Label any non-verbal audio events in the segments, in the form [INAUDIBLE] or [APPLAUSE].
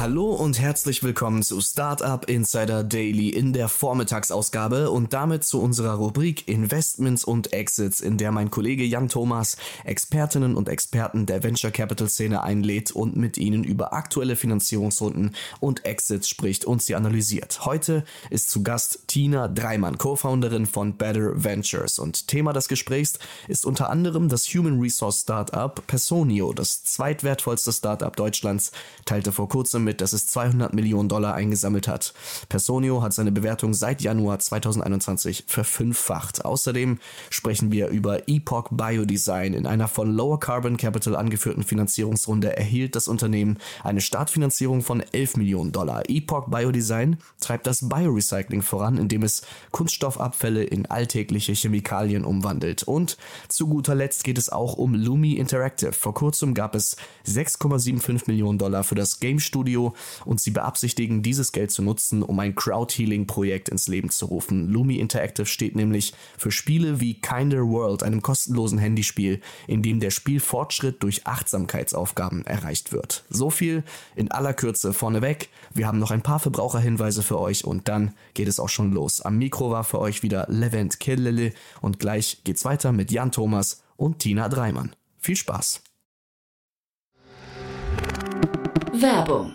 Hallo und herzlich willkommen zu Startup Insider Daily in der Vormittagsausgabe und damit zu unserer Rubrik Investments und Exits, in der mein Kollege Jan Thomas Expertinnen und Experten der Venture Capital Szene einlädt und mit ihnen über aktuelle Finanzierungsrunden und Exits spricht und sie analysiert. Heute ist zu Gast Tina Dreimann, Co-Founderin von Better Ventures und Thema des Gesprächs ist unter anderem das Human Resource Startup Personio, das zweitwertvollste Startup Deutschlands, teilte vor kurzem mit, dass es 200 Millionen Dollar eingesammelt hat. Personio hat seine Bewertung seit Januar 2021 verfünffacht. Außerdem sprechen wir über Epoch Biodesign. In einer von Lower Carbon Capital angeführten Finanzierungsrunde erhielt das Unternehmen eine Startfinanzierung von 11 Millionen Dollar. Epoch Biodesign treibt das Biorecycling voran, indem es Kunststoffabfälle in alltägliche Chemikalien umwandelt. Und zu guter Letzt geht es auch um Lumi Interactive. Vor kurzem gab es 6,75 Millionen Dollar für das Game Studio Studio und sie beabsichtigen, dieses Geld zu nutzen, um ein Crowd-Healing-Projekt ins Leben zu rufen. Lumi Interactive steht nämlich für Spiele wie Kinder World, einem kostenlosen Handyspiel, in dem der Spielfortschritt durch Achtsamkeitsaufgaben erreicht wird. So viel in aller Kürze vorneweg. Wir haben noch ein paar Verbraucherhinweise für euch und dann geht es auch schon los. Am Mikro war für euch wieder Levent Kellele und gleich geht's weiter mit Jan Thomas und Tina Dreimann. Viel Spaß! Werbung.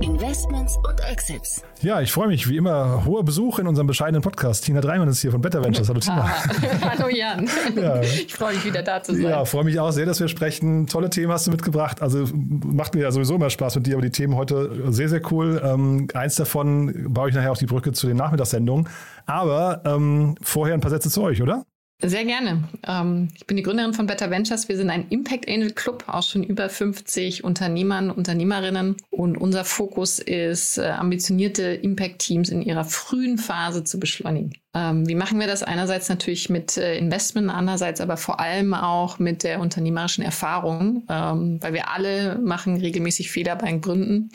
Investments und Exits. Ja, ich freue mich wie immer. Hoher Besuch in unserem bescheidenen Podcast. Tina Dreimann ist hier von Better Ventures. Hallo Tina. [LAUGHS] Hallo Jan. [LAUGHS] Ja. Ich freue mich wieder da zu sein. Ja, freue mich auch sehr, dass wir sprechen. Tolle Themen hast du mitgebracht. Also macht mir ja sowieso immer Spaß mit dir, aber die Themen heute sehr, sehr cool. Ähm, eins davon baue ich nachher auf die Brücke zu den Nachmittagssendungen. Aber ähm, vorher ein paar Sätze zu euch, oder? Sehr gerne. Ähm, ich bin die Gründerin von Better Ventures. Wir sind ein Impact Angel Club aus schon über 50 Unternehmern, Unternehmerinnen. Und unser Fokus ist, äh, ambitionierte Impact-Teams in ihrer frühen Phase zu beschleunigen. Ähm, wie machen wir das? Einerseits natürlich mit äh, Investment, andererseits aber vor allem auch mit der unternehmerischen Erfahrung, ähm, weil wir alle machen regelmäßig Fehler beim Gründen.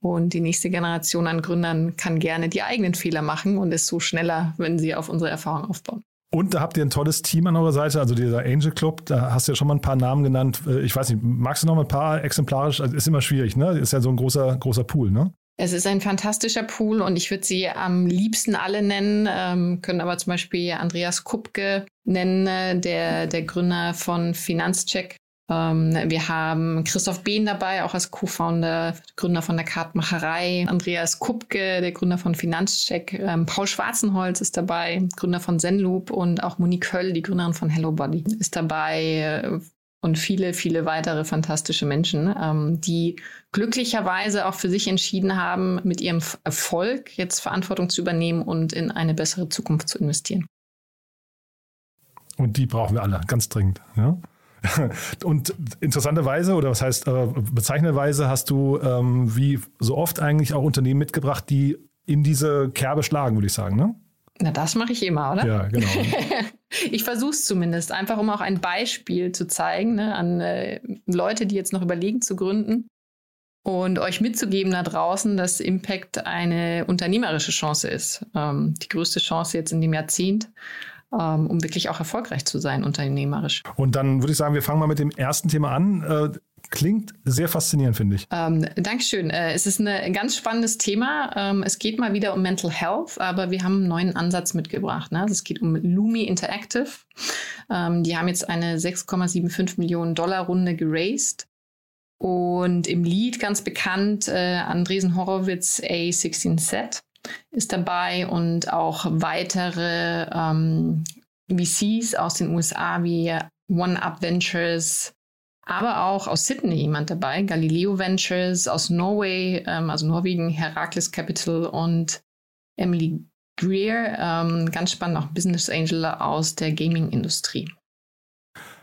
Und die nächste Generation an Gründern kann gerne die eigenen Fehler machen und ist so schneller, wenn sie auf unsere Erfahrung aufbauen. Und da habt ihr ein tolles Team an eurer Seite, also dieser Angel Club, da hast du ja schon mal ein paar Namen genannt. Äh, ich weiß nicht, magst du noch mal ein paar exemplarisch? Also ist immer schwierig, ne? Ist ja so ein großer, großer Pool, ne? Es ist ein fantastischer Pool und ich würde sie am liebsten alle nennen, ähm, können aber zum Beispiel Andreas Kupke nennen, äh, der, der Gründer von Finanzcheck, wir haben Christoph Behn dabei, auch als Co-Founder, Gründer von der Kartmacherei. Andreas Kupke, der Gründer von Finanzcheck. Ähm, Paul Schwarzenholz ist dabei, Gründer von Zenloop. Und auch Monique Köll, die Gründerin von HelloBody, ist dabei. Äh, und viele, viele weitere fantastische Menschen, ähm, die glücklicherweise auch für sich entschieden haben, mit ihrem Erfolg jetzt Verantwortung zu übernehmen und in eine bessere Zukunft zu investieren. Und die brauchen wir alle, ganz dringend. Ja? [LAUGHS] Und interessanterweise, oder was heißt äh, bezeichnenderweise, hast du ähm, wie so oft eigentlich auch Unternehmen mitgebracht, die in diese Kerbe schlagen, würde ich sagen, ne? Na, das mache ich immer, oder? Ja, genau. [LAUGHS] ich versuche es zumindest, einfach um auch ein Beispiel zu zeigen ne, an äh, Leute, die jetzt noch überlegen zu gründen und euch mitzugeben da draußen, dass Impact eine unternehmerische Chance ist. Ähm, die größte Chance jetzt in dem Jahrzehnt um wirklich auch erfolgreich zu sein unternehmerisch. Und dann würde ich sagen, wir fangen mal mit dem ersten Thema an. Äh, klingt sehr faszinierend, finde ich. Ähm, Dankeschön. Äh, es ist ein ganz spannendes Thema. Ähm, es geht mal wieder um Mental Health, aber wir haben einen neuen Ansatz mitgebracht. Ne? Also es geht um Lumi Interactive. Ähm, die haben jetzt eine 6,75 Millionen Dollar Runde geraced. Und im Lead ganz bekannt äh, Andresen Horowitz A16Z ist dabei und auch weitere ähm, VCs aus den USA wie One-Up Ventures, aber auch aus Sydney jemand dabei, Galileo Ventures, aus Norway, ähm, also Norwegen, Herakles Capital und Emily Greer, ähm, ganz spannend, auch Business Angel aus der Gaming-Industrie.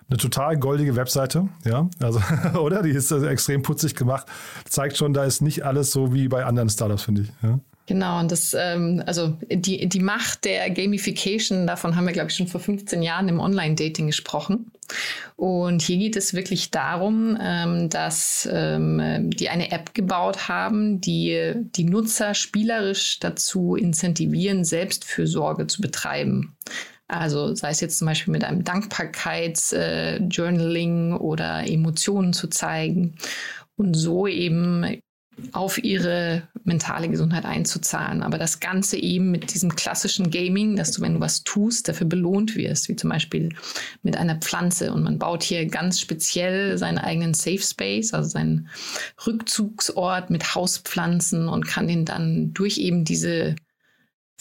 Eine total goldige Webseite, ja, also, [LAUGHS] oder? Die ist also extrem putzig gemacht. Zeigt schon, da ist nicht alles so wie bei anderen Startups, finde ich. Ja? Genau, und das, ähm, also die, die Macht der Gamification, davon haben wir, glaube ich, schon vor 15 Jahren im Online-Dating gesprochen. Und hier geht es wirklich darum, ähm, dass ähm, die eine App gebaut haben, die die Nutzer spielerisch dazu incentivieren, Selbstfürsorge zu betreiben. Also sei es jetzt zum Beispiel mit einem Dankbarkeitsjournaling äh, oder Emotionen zu zeigen und so eben auf ihre mentale Gesundheit einzuzahlen. Aber das Ganze eben mit diesem klassischen Gaming, dass du, wenn du was tust, dafür belohnt wirst, wie zum Beispiel mit einer Pflanze. Und man baut hier ganz speziell seinen eigenen Safe Space, also seinen Rückzugsort mit Hauspflanzen und kann den dann durch eben diese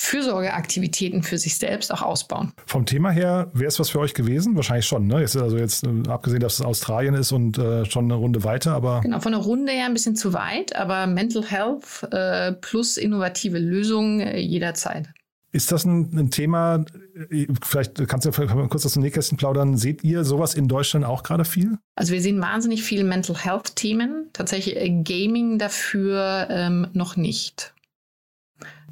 Fürsorgeaktivitäten für sich selbst auch ausbauen. Vom Thema her wäre es was für euch gewesen? Wahrscheinlich schon. Ne? Jetzt also jetzt äh, abgesehen, dass es Australien ist und äh, schon eine Runde weiter, aber genau von der Runde her ein bisschen zu weit, aber Mental Health äh, plus innovative Lösungen äh, jederzeit. Ist das ein, ein, Thema? Äh, vielleicht kannst du kurz aus dem Nähkästchen plaudern. Seht ihr sowas in Deutschland auch gerade viel? Also wir sehen wahnsinnig viele Mental Health Themen. Tatsächlich äh, Gaming dafür ähm, noch nicht.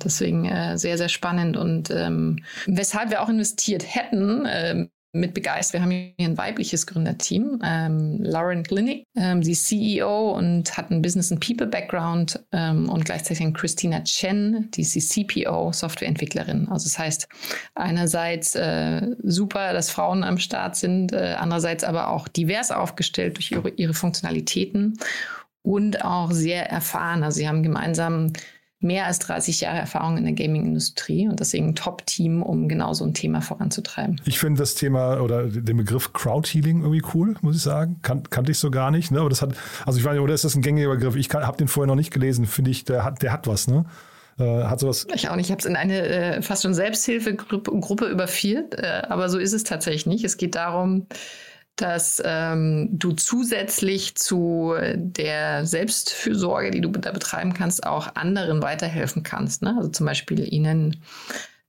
Deswegen äh, sehr, sehr spannend. Und ähm, weshalb wir auch investiert hätten, ähm, mit begeistert. Wir haben hier ein weibliches Gründerteam, ähm, Lauren Clinic. Ähm, sie ist CEO und hat einen Business- and People-Background ähm, und gleichzeitig Christina Chen, die ist die CPO, Softwareentwicklerin. Also das heißt, einerseits äh, super, dass Frauen am Start sind, äh, andererseits aber auch divers aufgestellt durch ihre, ihre Funktionalitäten und auch sehr erfahren. Also sie haben gemeinsam mehr als 30 Jahre Erfahrung in der Gaming-Industrie und deswegen ein Top-Team, um genau so ein Thema voranzutreiben. Ich finde das Thema oder den Begriff Crowd-Healing irgendwie cool, muss ich sagen. Kan kannte ich so gar nicht. Ne? Aber das hat, also ich weiß nicht, oder ist das ein gängiger Begriff? Ich habe den vorher noch nicht gelesen. Finde ich, der hat, der hat was, ne? Äh, hat sowas. Ich auch nicht. Ich habe es in eine äh, fast schon Selbsthilfegruppe überführt, äh, aber so ist es tatsächlich nicht. Es geht darum, dass ähm, du zusätzlich zu der Selbstfürsorge, die du da betreiben kannst, auch anderen weiterhelfen kannst. Ne? Also zum Beispiel ihnen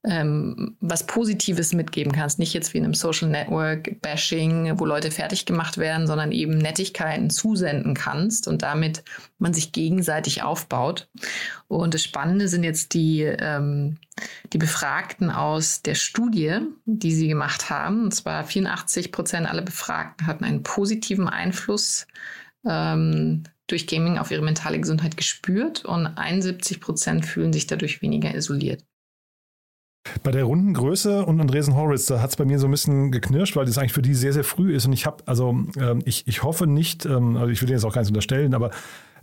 ähm, was Positives mitgeben kannst. Nicht jetzt wie in einem Social Network Bashing, wo Leute fertig gemacht werden, sondern eben Nettigkeiten zusenden kannst und damit man sich gegenseitig aufbaut. Und das Spannende sind jetzt die, ähm, die Befragten aus der Studie, die sie gemacht haben. Und zwar 84 Prozent aller Befragten hatten einen positiven Einfluss ähm, durch Gaming auf ihre mentale Gesundheit gespürt und 71 Prozent fühlen sich dadurch weniger isoliert. Bei der Rundengröße und Andresen Horwitz, da hat es bei mir so ein bisschen geknirscht, weil das eigentlich für die sehr, sehr früh ist. Und ich habe, also ähm, ich, ich hoffe nicht, ähm, also ich will jetzt auch gar nichts unterstellen, aber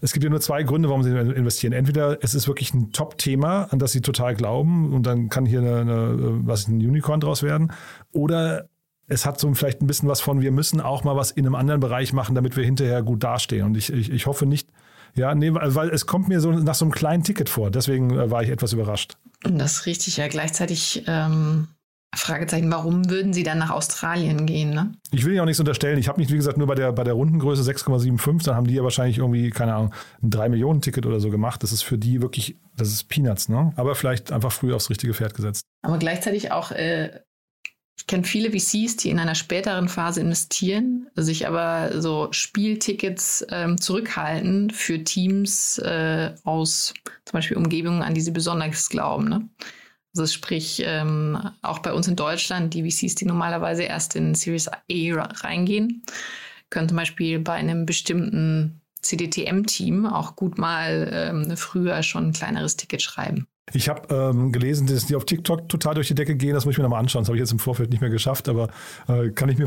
es gibt ja nur zwei Gründe, warum sie investieren. Entweder es ist wirklich ein Top-Thema, an das sie total glauben und dann kann hier eine, eine, was ein Unicorn draus werden. Oder es hat so vielleicht ein bisschen was von, wir müssen auch mal was in einem anderen Bereich machen, damit wir hinterher gut dastehen. Und ich, ich, ich hoffe nicht, ja, nee, weil es kommt mir so nach so einem kleinen Ticket vor. Deswegen äh, war ich etwas überrascht. Das ist richtig, ja. Gleichzeitig ähm, Fragezeichen, warum würden Sie dann nach Australien gehen? Ne? Ich will Ihnen auch nichts unterstellen. Ich habe mich, wie gesagt, nur bei der, bei der Rundengröße 6,75, dann haben die ja wahrscheinlich irgendwie, keine Ahnung, ein 3-Millionen-Ticket oder so gemacht. Das ist für die wirklich, das ist Peanuts, ne? Aber vielleicht einfach früh aufs richtige Pferd gesetzt. Aber gleichzeitig auch äh, ich kenne viele VCs, die in einer späteren Phase investieren, sich aber so Spieltickets ähm, zurückhalten für Teams äh, aus zum Beispiel Umgebungen, an die sie besonders glauben. Ne? Also sprich, ähm, auch bei uns in Deutschland, die VCs, die normalerweise erst in Series A reingehen, können zum Beispiel bei einem bestimmten CDTM-Team auch gut mal ähm, früher schon ein kleineres Ticket schreiben. Ich habe ähm, gelesen, dass die auf TikTok total durch die Decke gehen. Das muss ich mir nochmal anschauen. Das habe ich jetzt im Vorfeld nicht mehr geschafft, aber äh, kann, ich mir,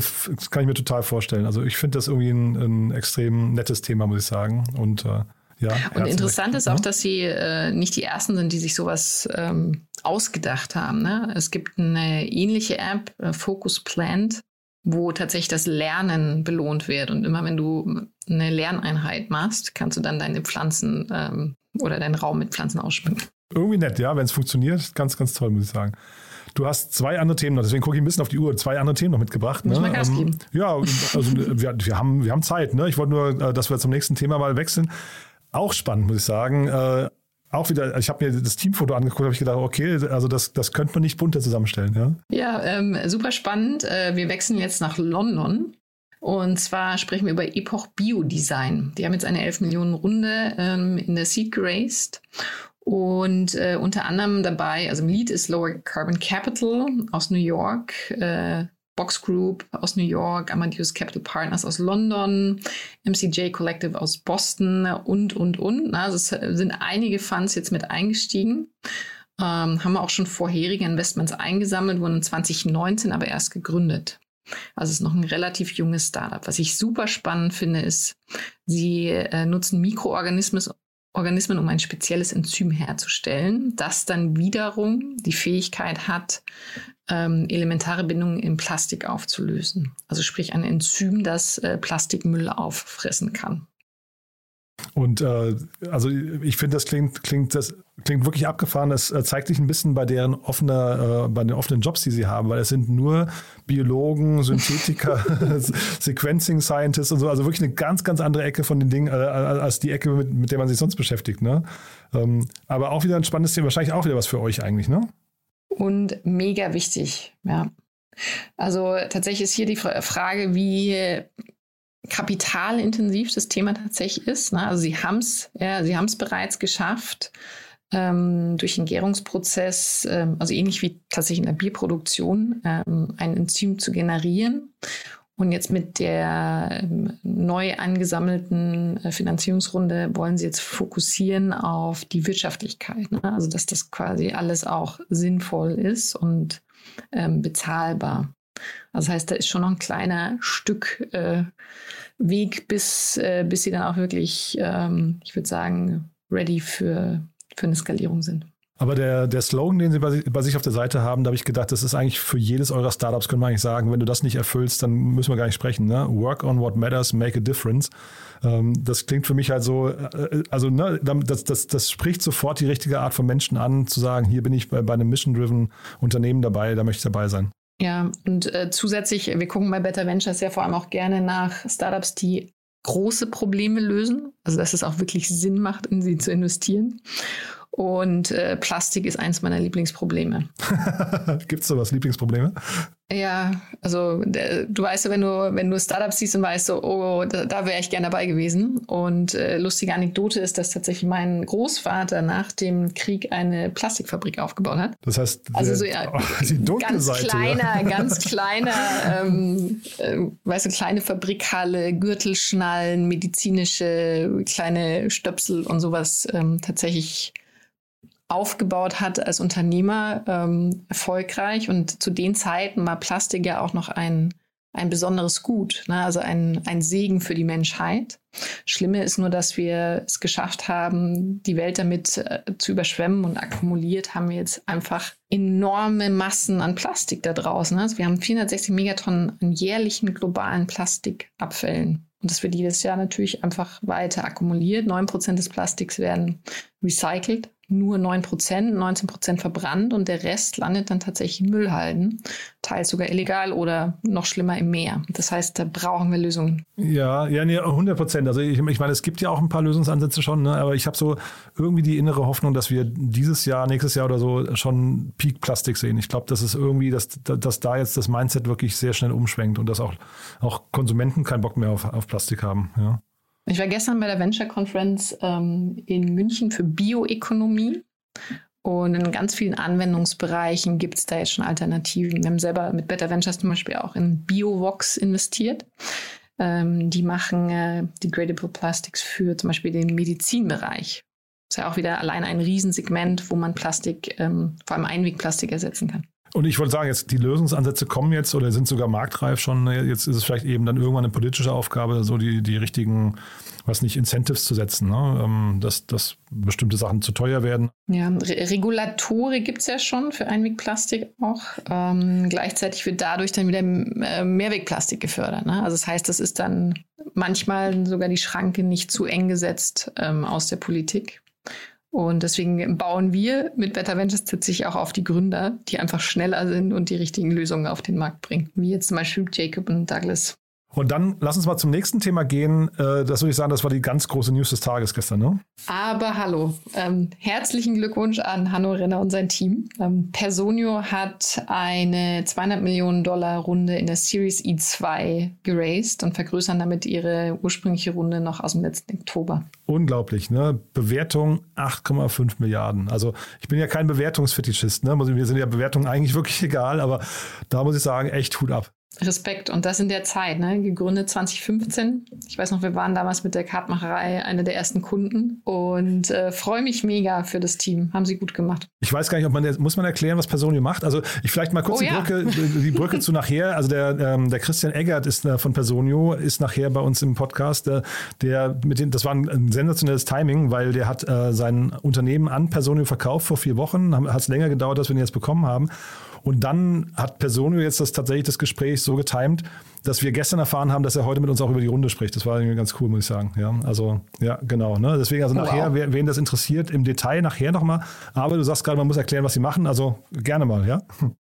kann ich mir total vorstellen. Also ich finde das irgendwie ein, ein, extrem nettes Thema, muss ich sagen. Und äh, ja, und interessant ist auch, ne? dass sie äh, nicht die ersten sind, die sich sowas ähm, ausgedacht haben. Ne? Es gibt eine ähnliche App, äh, Focus Plant, wo tatsächlich das Lernen belohnt wird. Und immer wenn du eine Lerneinheit machst, kannst du dann deine Pflanzen ähm, oder deinen Raum mit Pflanzen ausschmücken. Irgendwie nett, ja, wenn es funktioniert. Ganz, ganz toll, muss ich sagen. Du hast zwei andere Themen noch, deswegen gucke ich ein bisschen auf die Uhr. Zwei andere Themen noch mitgebracht. Muss ne? man Gas ähm, geben. Ja, also wir, wir, haben, wir haben Zeit. Ne? Ich wollte nur, äh, dass wir zum nächsten Thema mal wechseln. Auch spannend, muss ich sagen. Äh, auch wieder, ich habe mir das Teamfoto angeguckt, habe ich gedacht, okay, also das, das könnte man nicht bunter zusammenstellen. Ja, ja ähm, super spannend. Äh, wir wechseln jetzt nach London. Und zwar sprechen wir über Epoch Biodesign. Die haben jetzt eine 11 Millionen Runde ähm, in der Seed geraced. Und äh, unter anderem dabei, also im Lead ist Lower Carbon Capital aus New York, äh, Box Group aus New York, Amadeus Capital Partners aus London, MCJ Collective aus Boston und, und, und. Also es sind einige Funds jetzt mit eingestiegen. Ähm, haben wir auch schon vorherige Investments eingesammelt, wurden 2019 aber erst gegründet. Also es ist noch ein relativ junges Startup. Was ich super spannend finde, ist, sie äh, nutzen Mikroorganismen Organismen, um ein spezielles Enzym herzustellen, das dann wiederum die Fähigkeit hat, ähm, elementare Bindungen in Plastik aufzulösen. Also sprich ein Enzym, das äh, Plastikmüll auffressen kann. Und äh, also ich finde, das klingt, klingt, das klingt wirklich abgefahren. Das äh, zeigt sich ein bisschen bei deren offener, äh, bei den offenen Jobs, die sie haben, weil es sind nur Biologen, Synthetiker, [LAUGHS] Sequencing Scientists und so, also wirklich eine ganz, ganz andere Ecke von den Dingen, äh, als die Ecke, mit, mit der man sich sonst beschäftigt. Ne? Ähm, aber auch wieder ein spannendes Thema, wahrscheinlich auch wieder was für euch eigentlich, ne? Und mega wichtig, ja. Also tatsächlich ist hier die Frage, wie kapitalintensiv das Thema tatsächlich ist. Ne? Also sie haben es, ja, sie haben es bereits geschafft, ähm, durch den Gärungsprozess, ähm, also ähnlich wie tatsächlich in der Bierproduktion, ähm, ein Enzym zu generieren. Und jetzt mit der ähm, neu angesammelten äh, Finanzierungsrunde wollen sie jetzt fokussieren auf die Wirtschaftlichkeit. Ne? Also dass das quasi alles auch sinnvoll ist und ähm, bezahlbar. Also das heißt, da ist schon noch ein kleiner Stück äh, Weg, bis, äh, bis sie dann auch wirklich, ähm, ich würde sagen, ready für, für eine Skalierung sind. Aber der, der Slogan, den Sie bei, sich auf der Seite haben, da habe ich gedacht, das ist eigentlich für jedes eurer Startups, können wir eigentlich sagen, wenn du das nicht erfüllst, dann müssen wir gar nicht sprechen. Ne? Work on what matters, make a difference. Ähm, das klingt für mich halt so, äh, also ne, das, das, das spricht sofort die richtige Art von Menschen an, zu sagen, hier bin ich bei, bei einem Mission-Driven Unternehmen dabei, da möchte ich dabei sein. Ja, und äh, zusätzlich, wir gucken bei Better Ventures ja vor allem auch gerne nach Startups, die große Probleme lösen, also dass es auch wirklich Sinn macht, in sie zu investieren. Und äh, Plastik ist eins meiner Lieblingsprobleme. [LAUGHS] Gibt es sowas, Lieblingsprobleme? Ja, also du weißt ja, wenn du, wenn du Startups siehst und weißt so, oh, da, da wäre ich gerne dabei gewesen. Und äh, lustige Anekdote ist, dass tatsächlich mein Großvater nach dem Krieg eine Plastikfabrik aufgebaut hat. Das heißt, also so, ja, oh, [LAUGHS] die ganz Seite, kleiner, ja. [LAUGHS] ganz kleiner, ähm, äh, weißt du, kleine Fabrikhalle, Gürtelschnallen, medizinische kleine Stöpsel und sowas ähm, tatsächlich aufgebaut hat als Unternehmer ähm, erfolgreich. Und zu den Zeiten war Plastik ja auch noch ein, ein besonderes Gut, ne? also ein, ein Segen für die Menschheit. Schlimme ist nur, dass wir es geschafft haben, die Welt damit äh, zu überschwemmen und akkumuliert haben wir jetzt einfach enorme Massen an Plastik da draußen. Also wir haben 460 Megatonnen an jährlichen globalen Plastikabfällen. Und das wird jedes Jahr natürlich einfach weiter akkumuliert. Neun Prozent des Plastiks werden recycelt nur 9 Prozent, 19 Prozent verbrannt und der Rest landet dann tatsächlich in Müllhalden, teils sogar illegal oder noch schlimmer im Meer. Das heißt, da brauchen wir Lösungen. Ja, ja, nee, 100 Prozent. Also ich, ich, meine, es gibt ja auch ein paar Lösungsansätze schon, ne? aber ich habe so irgendwie die innere Hoffnung, dass wir dieses Jahr, nächstes Jahr oder so schon Peak Plastik sehen. Ich glaube, das ist irgendwie, dass, dass da jetzt das Mindset wirklich sehr schnell umschwenkt und dass auch, auch Konsumenten keinen Bock mehr auf, auf Plastik haben. Ja. Ich war gestern bei der Venture Conference ähm, in München für Bioökonomie. Und in ganz vielen Anwendungsbereichen gibt es da jetzt schon Alternativen. Wir haben selber mit Better Ventures zum Beispiel auch in BioVox investiert. Ähm, die machen äh, Degradable Plastics für zum Beispiel den Medizinbereich. ist ja auch wieder allein ein Riesensegment, wo man Plastik, ähm, vor allem Einwegplastik ersetzen kann. Und ich wollte sagen, jetzt die Lösungsansätze kommen jetzt oder sind sogar marktreif schon. Jetzt ist es vielleicht eben dann irgendwann eine politische Aufgabe, so die, die richtigen, was nicht, Incentives zu setzen, ne? Ähm, dass, dass bestimmte Sachen zu teuer werden. Ja, Re gibt es ja schon für Einwegplastik auch. Ähm, gleichzeitig wird dadurch dann wieder äh, Mehrwegplastik gefördert. Ne? Also das heißt, das ist dann manchmal sogar die Schranke nicht zu eng gesetzt ähm, aus der Politik. Und deswegen bauen wir mit Better Ventures tatsächlich auch auf die Gründer, die einfach schneller sind und die richtigen Lösungen auf den Markt bringen. Wie jetzt zum Beispiel Jacob und Douglas. Und dann lass uns mal zum nächsten Thema gehen. Äh, das würde ich sagen, das war die ganz große News des Tages gestern, ne? Aber hallo. Ähm, herzlichen Glückwunsch an Hanno Renner und sein Team. Ähm, Personio hat eine 200 Millionen Dollar Runde in der Series E2 geraced und vergrößern damit ihre ursprüngliche Runde noch aus dem letzten Oktober. Unglaublich, ne? Bewertung 8,5 Milliarden. Also ich bin ja kein Bewertungsfetischist, ne? Mir sind ja Bewertungen eigentlich wirklich [LAUGHS] egal, aber da muss ich sagen, echt Hut ab. Respekt. Und das in der Zeit, ne? gegründet 2015. Ich weiß noch, wir waren damals mit der Kartmacherei eine der ersten Kunden und äh, freue mich mega für das Team. Haben sie gut gemacht. Ich weiß gar nicht, ob man, muss man erklären, was Personio macht? Also ich vielleicht mal kurz oh, die, ja. Brücke, die Brücke zu nachher. Also der, ähm, der Christian Eggert ist äh, von Personio, ist nachher bei uns im Podcast. Äh, der mit den, das war ein, ein, sensationelles Timing, weil der hat äh, sein Unternehmen an Personio verkauft vor vier Wochen. Hat es länger gedauert, als wir ihn jetzt bekommen haben. Und dann hat Personio jetzt das tatsächlich das Gespräch so getimt, dass wir gestern erfahren haben, dass er heute mit uns auch über die Runde spricht. Das war irgendwie ganz cool, muss ich sagen. Ja, also, ja, genau. Ne? Deswegen, also oh, nachher, wow. wen das interessiert, im Detail nachher nochmal. Aber du sagst gerade, man muss erklären, was sie machen. Also gerne mal, ja?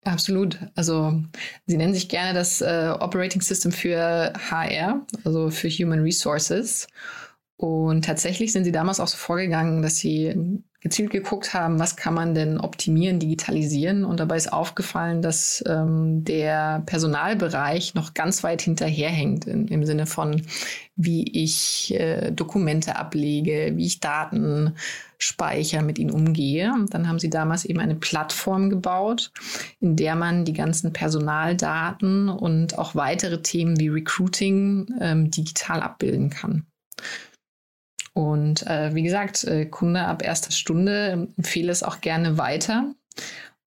Absolut. Also sie nennen sich gerne das äh, Operating System für HR, also für Human Resources. Und tatsächlich sind sie damals auch so vorgegangen, dass sie gezielt geguckt haben, was kann man denn optimieren, digitalisieren. Und dabei ist aufgefallen, dass ähm, der Personalbereich noch ganz weit hinterherhängt in, im Sinne von, wie ich äh, Dokumente ablege, wie ich Daten speichere, mit ihnen umgehe. Und dann haben sie damals eben eine Plattform gebaut, in der man die ganzen Personaldaten und auch weitere Themen wie Recruiting ähm, digital abbilden kann. Und äh, wie gesagt, äh, Kunde ab erster Stunde empfehle es auch gerne weiter.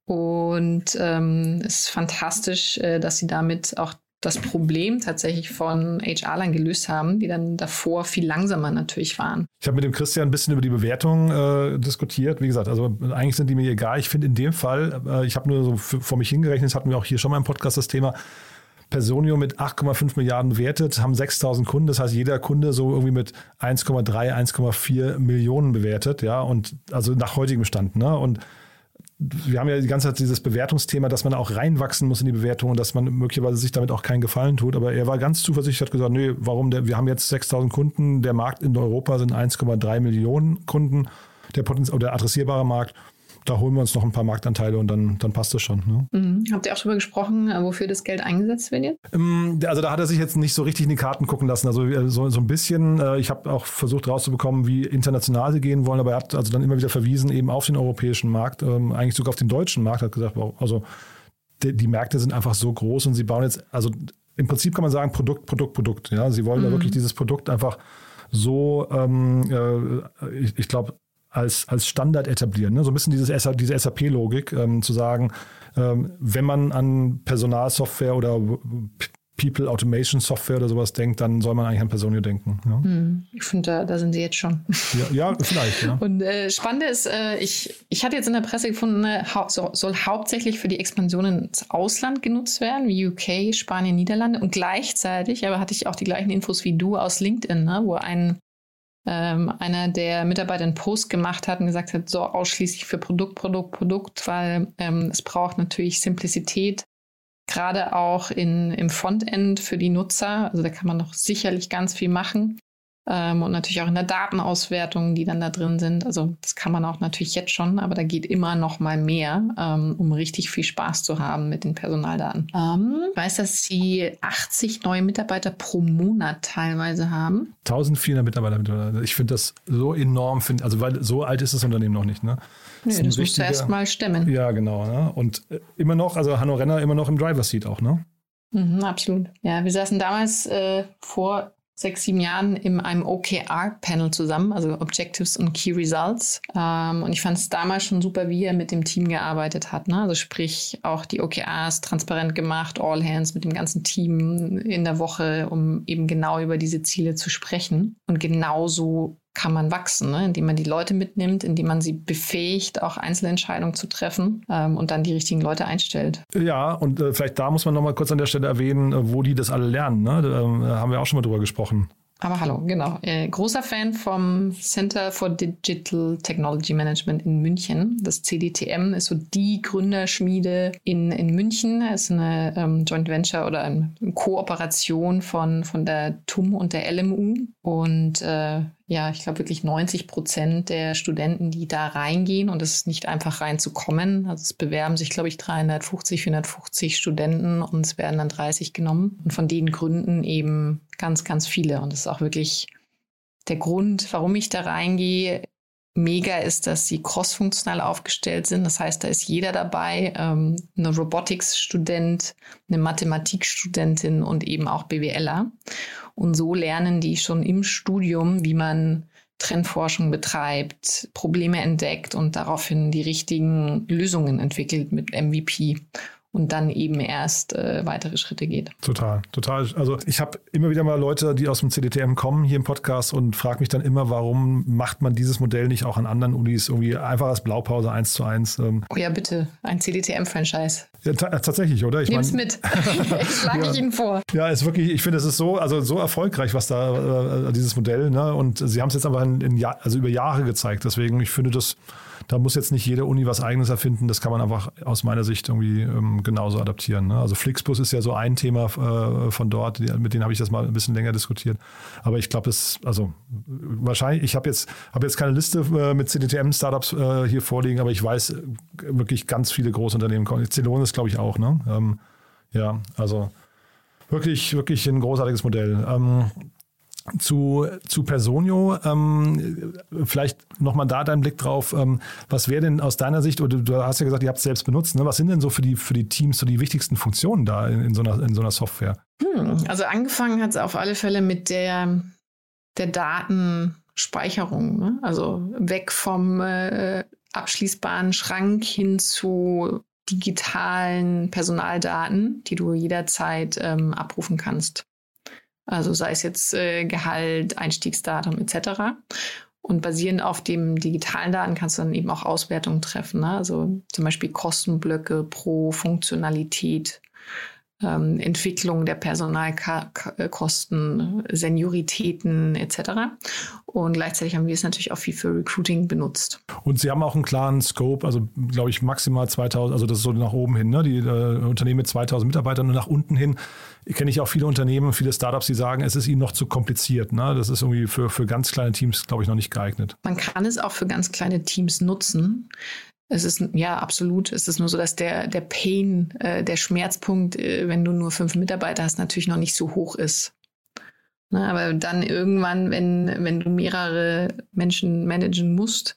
Und ähm, es ist fantastisch, äh, dass sie damit auch das Problem tatsächlich von HR-Lern gelöst haben, die dann davor viel langsamer natürlich waren. Ich habe mit dem Christian ein bisschen über die Bewertung äh, diskutiert. Wie gesagt, also eigentlich sind die mir egal. Ich finde in dem Fall, äh, ich habe nur so vor mich hingerechnet, das hatten wir auch hier schon mal im Podcast das Thema, Personio mit 8,5 Milliarden bewertet, haben 6000 Kunden. Das heißt, jeder Kunde so irgendwie mit 1,3, 1,4 Millionen bewertet. Ja, und also nach heutigem Stand. Ne? Und wir haben ja die ganze Zeit dieses Bewertungsthema, dass man auch reinwachsen muss in die Bewertung und dass man möglicherweise sich damit auch keinen Gefallen tut. Aber er war ganz zuversichtlich, hat gesagt, nee, warum? Der, wir haben jetzt 6000 Kunden, der Markt in Europa sind 1,3 Millionen Kunden, der, Potenz der adressierbare Markt da holen wir uns noch ein paar Marktanteile und dann, dann passt es schon. Ne? Mhm. Habt ihr auch darüber gesprochen, äh, wofür das Geld eingesetzt wird jetzt? Ähm, also da hat er sich jetzt nicht so richtig in die Karten gucken lassen. Also äh, so, so ein bisschen, äh, ich habe auch versucht rauszubekommen, wie international sie gehen wollen, aber er hat also dann immer wieder verwiesen eben auf den europäischen Markt, ähm, eigentlich sogar auf den deutschen Markt, hat gesagt, also die, die Märkte sind einfach so groß und sie bauen jetzt, also im Prinzip kann man sagen, Produkt, Produkt, Produkt. Ja, sie wollen mhm. da wirklich dieses Produkt einfach so, ähm, äh, ich, ich glaube, als, als Standard etablieren. Ne? So ein bisschen dieses, diese SAP-Logik, ähm, zu sagen, ähm, wenn man an Personalsoftware oder People Automation Software oder sowas denkt, dann soll man eigentlich an Personio denken. Ja? Hm, ich finde, da, da, sind sie jetzt schon. Ja, ja vielleicht. Ja. Und äh, spannend ist, äh, ich, ich hatte jetzt in der Presse gefunden, äh, hau so, soll hauptsächlich für die Expansion ins Ausland genutzt werden, wie UK, Spanien, Niederlande. Und gleichzeitig, aber hatte ich auch die gleichen Infos wie du aus LinkedIn, ne, wo ein ähm, einer der Mitarbeiter einen Post gemacht hat und gesagt hat, so ausschließlich für Produkt, Produkt, Produkt, weil ähm, es braucht natürlich Simplizität, gerade auch in, im Frontend für die Nutzer. Also da kann man noch sicherlich ganz viel machen ähm, und natürlich auch in der Datenauswertung, die dann da drin sind. Also das kann man auch natürlich jetzt schon, aber da geht immer noch mal mehr, ähm, um richtig viel Spaß zu haben mit den Personaldaten. Ähm, ich weiß, dass sie 80 neue Mitarbeiter pro Monat teilweise haben. 1400 Mitarbeiter. Ich finde das so enorm, find, also weil so alt ist das Unternehmen noch nicht. Ne? Das, nee, das musst du erst mal stemmen. Ja, genau. Ne? Und äh, immer noch, also Hanno Renner immer noch im Driver Seat auch, ne? Mhm, absolut. Ja, wir saßen damals äh, vor sechs, sieben Jahren in einem OKR-Panel zusammen, also Objectives und Key Results. Ähm, und ich fand es damals schon super, wie er mit dem Team gearbeitet hat. Ne? Also sprich auch die OKRs transparent gemacht, All Hands mit dem ganzen Team in der Woche, um eben genau über diese Ziele zu sprechen. Und genauso kann man wachsen, ne? indem man die Leute mitnimmt, indem man sie befähigt, auch Einzelentscheidungen zu treffen ähm, und dann die richtigen Leute einstellt. Ja, und äh, vielleicht da muss man nochmal kurz an der Stelle erwähnen, äh, wo die das alle lernen. Ne? Da äh, haben wir auch schon mal drüber gesprochen. Aber hallo, genau. Äh, großer Fan vom Center for Digital Technology Management in München. Das CDTM ist so die Gründerschmiede in, in München. Es ist eine ähm, Joint Venture oder eine Kooperation von, von der TUM und der LMU. Und äh, ja, ich glaube wirklich 90 Prozent der Studenten, die da reingehen und es ist nicht einfach reinzukommen. Also es bewerben sich, glaube ich, 350, 450 Studenten und es werden dann 30 genommen. Und von den Gründen eben ganz, ganz viele. Und das ist auch wirklich der Grund, warum ich da reingehe. Mega ist, dass sie crossfunktional aufgestellt sind. Das heißt, da ist jeder dabei, ähm, eine Robotics-Student, eine Mathematikstudentin und eben auch BWLer. Und so lernen die schon im Studium, wie man Trendforschung betreibt, Probleme entdeckt und daraufhin die richtigen Lösungen entwickelt mit MVP und dann eben erst äh, weitere Schritte geht. Total, total. Also ich habe immer wieder mal Leute, die aus dem CDTM kommen hier im Podcast und frage mich dann immer, warum macht man dieses Modell nicht auch an anderen Unis irgendwie einfach als Blaupause eins zu eins? Ähm. Oh ja, bitte, ein CDTM-Franchise. Ja, tatsächlich, oder? Ich Nimm's mein, mit. [LAUGHS] ich schlage ja, ich Ihnen vor. Ja, ist wirklich, ich finde, es ist so, also so erfolgreich, was da, äh, dieses Modell, ne? Und Sie haben es jetzt aber in, in also über Jahre gezeigt. Deswegen, ich finde das da muss jetzt nicht jede Uni was eigenes erfinden. Das kann man einfach aus meiner Sicht irgendwie ähm, genauso adaptieren. Ne? Also Flixbus ist ja so ein Thema äh, von dort, die, mit denen habe ich das mal ein bisschen länger diskutiert. Aber ich glaube, es, also wahrscheinlich, ich habe jetzt, habe jetzt keine Liste äh, mit CDTM-Startups äh, hier vorliegen, aber ich weiß äh, wirklich ganz viele Großunternehmen. Celonis glaube ich auch, ne? Ähm, ja, also wirklich, wirklich ein großartiges Modell. Ähm, zu, zu Personio, ähm, vielleicht nochmal da dein Blick drauf. Ähm, was wäre denn aus deiner Sicht, oder du hast ja gesagt, ihr habt es selbst benutzt, ne? was sind denn so für die, für die Teams so die wichtigsten Funktionen da in, in, so, einer, in so einer Software? Hm, also angefangen hat es auf alle Fälle mit der, der Datenspeicherung. Ne? Also weg vom äh, abschließbaren Schrank hin zu digitalen Personaldaten, die du jederzeit ähm, abrufen kannst. Also sei es jetzt äh, Gehalt, Einstiegsdatum etc. Und basierend auf dem digitalen Daten kannst du dann eben auch Auswertungen treffen. Ne? Also zum Beispiel Kostenblöcke pro Funktionalität ähm, Entwicklung der Personalkosten, Senioritäten etc. Und gleichzeitig haben wir es natürlich auch viel für Recruiting benutzt. Und Sie haben auch einen klaren Scope, also glaube ich maximal 2000, also das ist so nach oben hin, ne? die äh, Unternehmen mit 2000 Mitarbeitern und nach unten hin kenne ich auch viele Unternehmen, viele Startups, die sagen, es ist ihnen noch zu kompliziert. Ne? Das ist irgendwie für, für ganz kleine Teams, glaube ich, noch nicht geeignet. Man kann es auch für ganz kleine Teams nutzen. Es ist, ja, absolut. Es ist nur so, dass der, der Pain, äh, der Schmerzpunkt, äh, wenn du nur fünf Mitarbeiter hast, natürlich noch nicht so hoch ist. Ne, aber dann irgendwann, wenn, wenn du mehrere Menschen managen musst,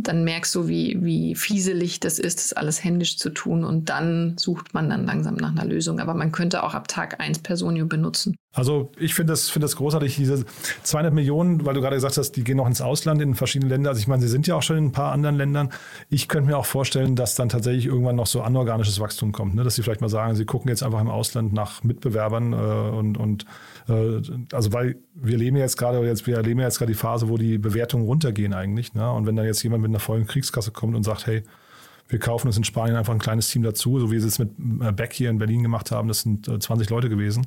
dann merkst du, wie, wie fieselig das ist, das alles händisch zu tun. Und dann sucht man dann langsam nach einer Lösung. Aber man könnte auch ab Tag 1 Personio benutzen. Also ich finde das, finde das großartig, diese 200 Millionen, weil du gerade gesagt hast, die gehen noch ins Ausland in verschiedene Länder. Also ich meine, sie sind ja auch schon in ein paar anderen Ländern. Ich könnte mir auch vorstellen, dass dann tatsächlich irgendwann noch so anorganisches Wachstum kommt. Ne? Dass sie vielleicht mal sagen, sie gucken jetzt einfach im Ausland nach Mitbewerbern äh, und, und also weil wir leben jetzt gerade, jetzt, wir erleben jetzt gerade die Phase, wo die Bewertungen runtergehen eigentlich. Ne? Und wenn dann jetzt jemand mit einer vollen Kriegskasse kommt und sagt, hey, wir kaufen uns in Spanien einfach ein kleines Team dazu, so wie sie es mit äh, Beck hier in Berlin gemacht haben, das sind 20 äh, Leute gewesen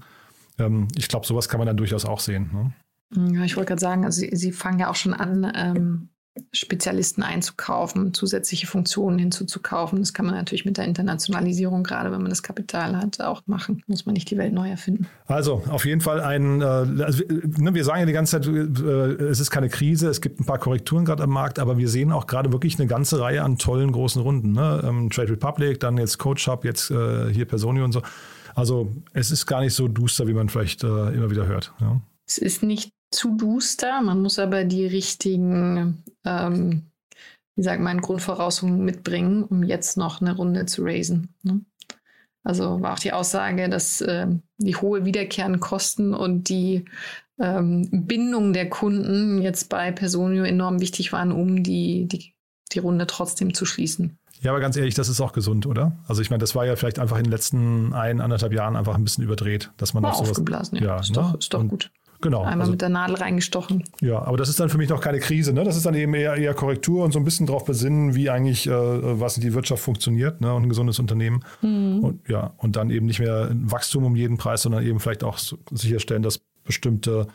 ähm, ich glaube, sowas kann man dann durchaus auch sehen. Ne? Ja, ich wollte gerade sagen, also sie, sie, fangen ja auch schon an, ähm, Spezialisten einzukaufen, zusätzliche Funktionen hinzuzukaufen. Das kann man natürlich mit der Internationalisierung, gerade wenn man das Kapital hat, auch machen. Muss man nicht die Welt neu erfinden. Also auf jeden Fall ein, äh, also, ne, wir sagen ja die ganze Zeit, äh, es ist keine Krise, es gibt ein paar Korrekturen gerade am Markt, aber wir sehen auch gerade wirklich eine ganze Reihe an tollen großen Runden. Ne? Ähm, Trade Republic, dann jetzt Coach Hub, jetzt äh, hier Personio und so. Also es ist gar nicht so duster, wie man vielleicht immer wieder hört. Ja. Es ist nicht zu duster, man muss aber die richtigen, ähm, wie sagt man, Grundvoraussetzungen mitbringen, um jetzt noch eine Runde zu raisen. Ne? Also war auch die Aussage, dass äh, die hohe wiederkehrenden Kosten und die ähm, Bindung der Kunden jetzt bei Personio enorm wichtig waren, um die, die, die Runde trotzdem zu schließen. Ja, aber ganz ehrlich, das ist auch gesund, oder? Also ich meine, das war ja vielleicht einfach in den letzten ein, anderthalb Jahren einfach ein bisschen überdreht, dass man War auch sowas. aufgeblasen, ja. ja ist, ne? doch, ist doch Und- gut. Genau. Einmal also- mit der Nadel reingestochen. Ja, aber das ist dann für mich noch keine Krise. Ne? Das ist dann eben eher, eher Korrektur und so ein bisschen drauf besinnen, wie eigentlich, äh, was die Wirtschaft funktioniert ne? und ein gesundes Unternehmen. Und, ja, und dann eben nicht mehr Wachstum um jeden Preis, sondern eben vielleicht auch sicherstellen, dass bestimmte,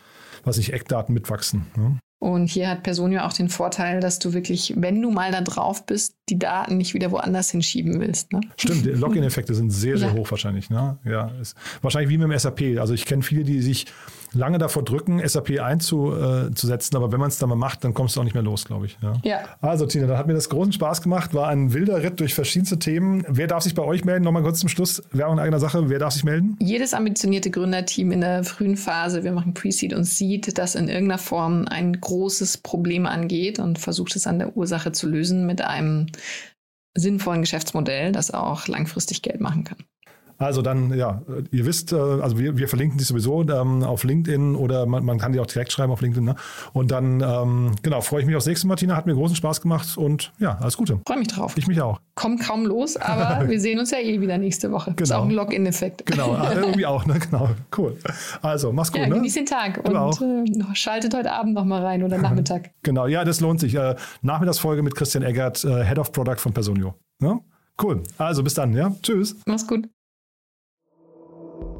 was nicht, Eckdaten mitwachsen. Ne? Und hier hat Personio auch den Vorteil, dass du wirklich, wenn du mal da drauf bist, die Daten nicht wieder woanders hinschieben willst. Ne? Stimmt, die [LAUGHS] Login-Effekte sind sehr, sehr Ja. hoch wahrscheinlich. Ne? Ja, ist wahrscheinlich wie mit dem SAP. Also ich kenne viele, die sich lange davor drücken, SAP einzusetzen, aber wenn man es dann mal macht, dann kommst du auch nicht mehr los, glaube ich. Ja. Ja. Also Tina, da hat mir das großen Spaß gemacht, war ein wilder Ritt durch verschiedenste Themen. Wer darf sich bei euch melden? Nochmal kurz zum Schluss, Werbung in eigener Sache, wer darf sich melden? Jedes ambitionierte Gründerteam in der frühen Phase, wir machen Pre-Seed und Seed, das in irgendeiner Form ein großes Problem angeht und versucht es an der Ursache zu lösen mit einem sinnvollen Geschäftsmodell, das auch langfristig Geld machen kann. Also dann, ja, ihr wisst, äh, also wir, wir verlinken die sowieso ähm, auf LinkedIn oder man, man kann die auch direkt schreiben auf LinkedIn. Ne? Und dann, ähm, genau, freue ich mich aufs nächste Mal, Tina. Hat mir großen Spaß gemacht und ja, alles Gute. Freue mich drauf. Ich mich auch. Kommt kaum los, aber [LAUGHS] wir sehen uns ja eh wieder nächste Woche. Ist Genau. auch ein Login-Effekt. Genau, ah, [LAUGHS] irgendwie auch, ne? Genau, cool. Also, mach's gut, Ja, ne? den Tag Du und äh, schaltet heute Abend noch mal rein oder Nachmittag. [LAUGHS] Genau, ja, das lohnt sich. Äh, Nachmittagsfolge mit Christian Eggert, äh, Head of Product von Personio. Ne? Cool. Also bis dann, ja. Tschüss. Mach's gut.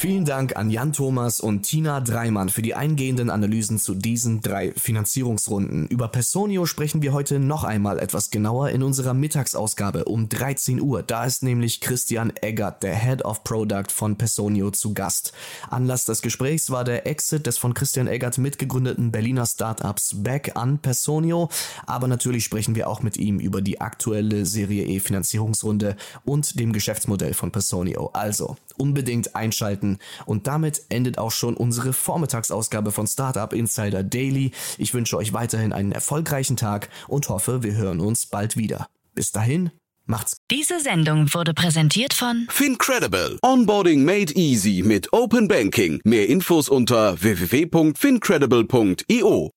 Vielen Dank an Jan Thomas und Tina Dreimann für die eingehenden Analysen zu diesen drei Finanzierungsrunden. Über Personio sprechen wir heute noch einmal etwas genauer in unserer Mittagsausgabe um 13 Uhr. Da ist nämlich Christian Eggert, der Head of Product von Personio, zu Gast. Anlass des Gesprächs war der Exit des von Christian Eggert mitgegründeten Berliner Startups Back an Personio. Aber natürlich sprechen wir auch mit ihm über die aktuelle Serie E Finanzierungsrunde und dem Geschäftsmodell von Personio. Also unbedingt einschalten. Und damit endet auch schon unsere Vormittagsausgabe von Startup Insider Daily. Ich wünsche euch weiterhin einen erfolgreichen Tag und hoffe, wir hören uns bald wieder. Bis dahin, macht's Diese Sendung wurde präsentiert von Fincredible. Onboarding made easy mit Open Banking. Mehr Infos unter www.fincredible.io.